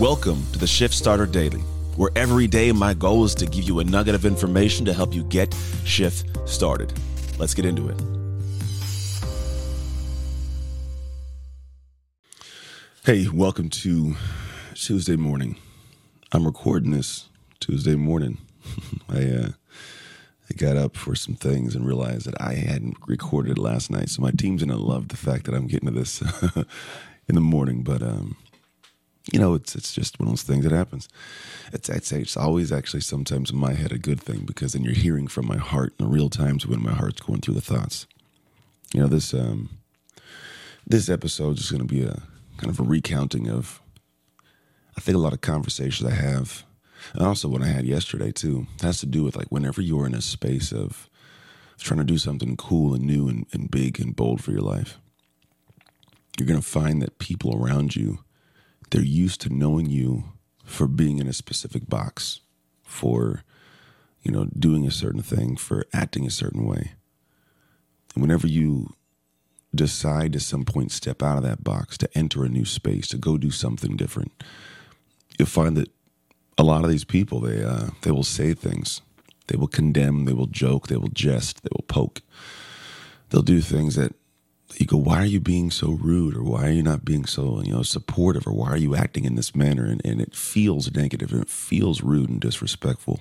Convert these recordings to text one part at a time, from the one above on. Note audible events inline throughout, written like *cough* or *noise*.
Welcome to the Shift Starter Daily, where every day my goal is to give you a nugget of information to help you get shift started. Let's get into it. Hey, welcome to Tuesday morning. I'm recording this Tuesday morning. *laughs* I uh, I got up for some things and realized that I hadn't recorded last night. So my team's gonna love the fact that I'm getting to this *laughs* in the morning. But um, you know, it's it's just one of those things that happens. It's I'd say it's always actually sometimes in my head a good thing because then you're hearing from my heart in the real times when my heart's going through the thoughts. You know, this um this episode is gonna be a kind of a recounting of I think a lot of conversations I have and also what I had yesterday too has to do with like whenever you're in a space of trying to do something cool and new and, and big and bold for your life, you're gonna find that people around you they're used to knowing you for being in a specific box, for you know doing a certain thing, for acting a certain way. And whenever you decide to some point step out of that box to enter a new space to go do something different, you'll find that a lot of these people they uh, they will say things, they will condemn, they will joke, they will jest, they will poke. They'll do things that you go, why are you being so rude, or why are you not being so you know supportive, or why are you acting in this manner? And, and it feels negative, and it feels rude and disrespectful.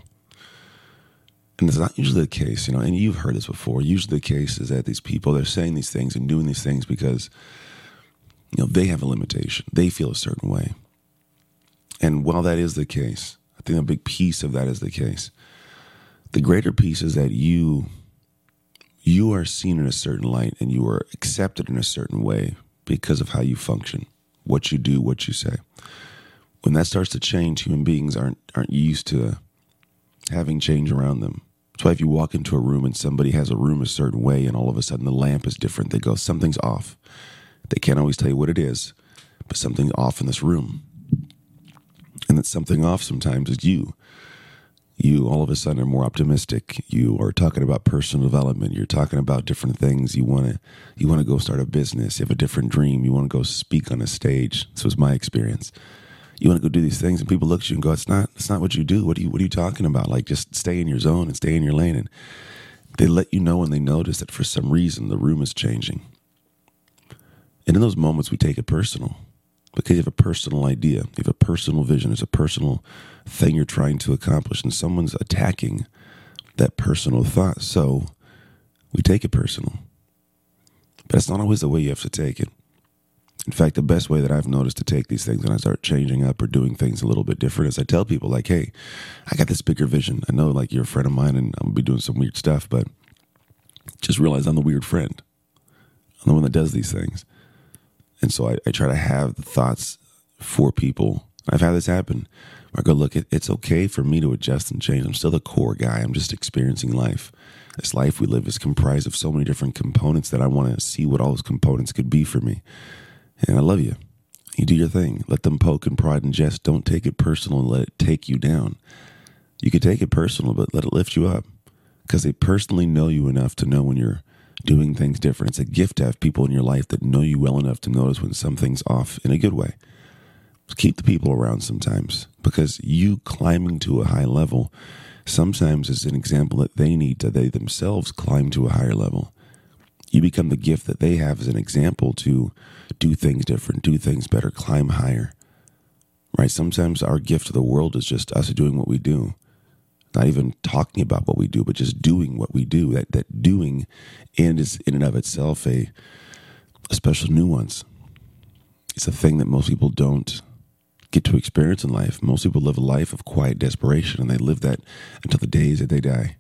And it's not usually the case, you know. And you've heard this before. Usually, the case is that these people they're saying these things and doing these things because you know they have a limitation. They feel a certain way. And while that is the case, I think a big piece of that is the case. The greater piece is that you you are seen in a certain light and you are accepted in a certain way because of how you function, what you do, what you say. When that starts to change, human beings aren't aren't used to having change around them. That's why if you walk into a room and somebody has a room a certain way and all of a sudden the lamp is different, they go, something's off. They can't always tell you what it is, but something's off in this room. And that something off sometimes is you you all of a sudden are more optimistic. You are talking about personal development. You're talking about different things. You want to you want to go start a business. You have a different dream. You want to go speak on a stage. This was my experience. You want to go do these things and people look at you and go it's not it's not what you do. What are you what are you talking about? Like just stay in your zone and stay in your lane. And they let you know when they notice that for some reason the room is changing. And in those moments we take it personal because you have a personal idea, you have a personal vision, it's a personal thing you're trying to accomplish, and someone's attacking that personal thought. So we take it personal. But it's not always the way you have to take it. In fact, the best way that I've noticed to take these things when I start changing up or doing things a little bit different is I tell people, like, hey, I got this bigger vision. I know, like, you're a friend of mine and I'm to be doing some weird stuff, but just realize I'm the weird friend. I'm the one that does these things. And so I, I try to have the thoughts for people. I've had this happen. I go, look, it, it's okay for me to adjust and change. I'm still the core guy. I'm just experiencing life. This life we live is comprised of so many different components that I want to see what all those components could be for me. And I love you. You do your thing. Let them poke and prod and jest. Don't take it personal and let it take you down. You could take it personal, but let it lift you up because they personally know you enough to know when you're doing things different. It's a gift to have people in your life that know you well enough to notice when something's off in a good way. Keep the people around sometimes because you climbing to a high level sometimes is an example that they need to they themselves climb to a higher level. You become the gift that they have as an example to do things different, do things better, climb higher. Right? Sometimes our gift to the world is just us doing what we do not even talking about what we do, but just doing what we do. That that doing and is in and of itself a a special nuance. It's a thing that most people don't get to experience in life. Most people live a life of quiet desperation and they live that until the days that they die.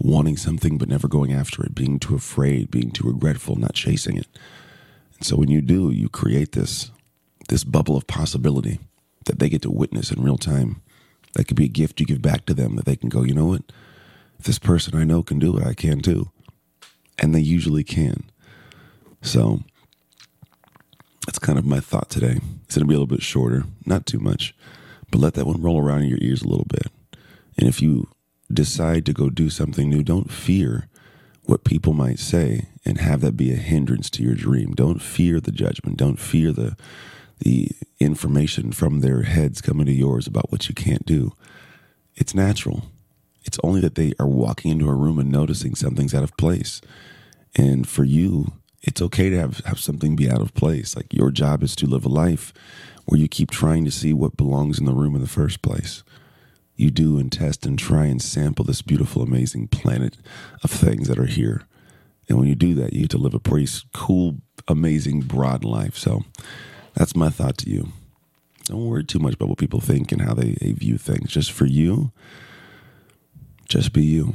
Wanting something but never going after it, being too afraid, being too regretful, not chasing it. And so when you do, you create this this bubble of possibility that they get to witness in real time that could be a gift you give back to them that they can go, you know what? This person I know can do it, I can too. And they usually can. So that's kind of my thought today. It's going to be a little bit shorter, not too much, but let that one roll around in your ears a little bit. And if you decide to go do something new, don't fear what people might say and have that be a hindrance to your dream. Don't fear the judgment. Don't fear the the information from their heads coming to yours about what you can't do. It's natural. It's only that they are walking into a room and noticing something's out of place. And for you, it's okay to have, have something be out of place. Like your job is to live a life where you keep trying to see what belongs in the room in the first place. You do and test and try and sample this beautiful, amazing planet of things that are here. And when you do that, you get to live a pretty cool, amazing, broad life. So that's my thought to you. Don't worry too much about what people think and how they, they view things. Just for you, just be you.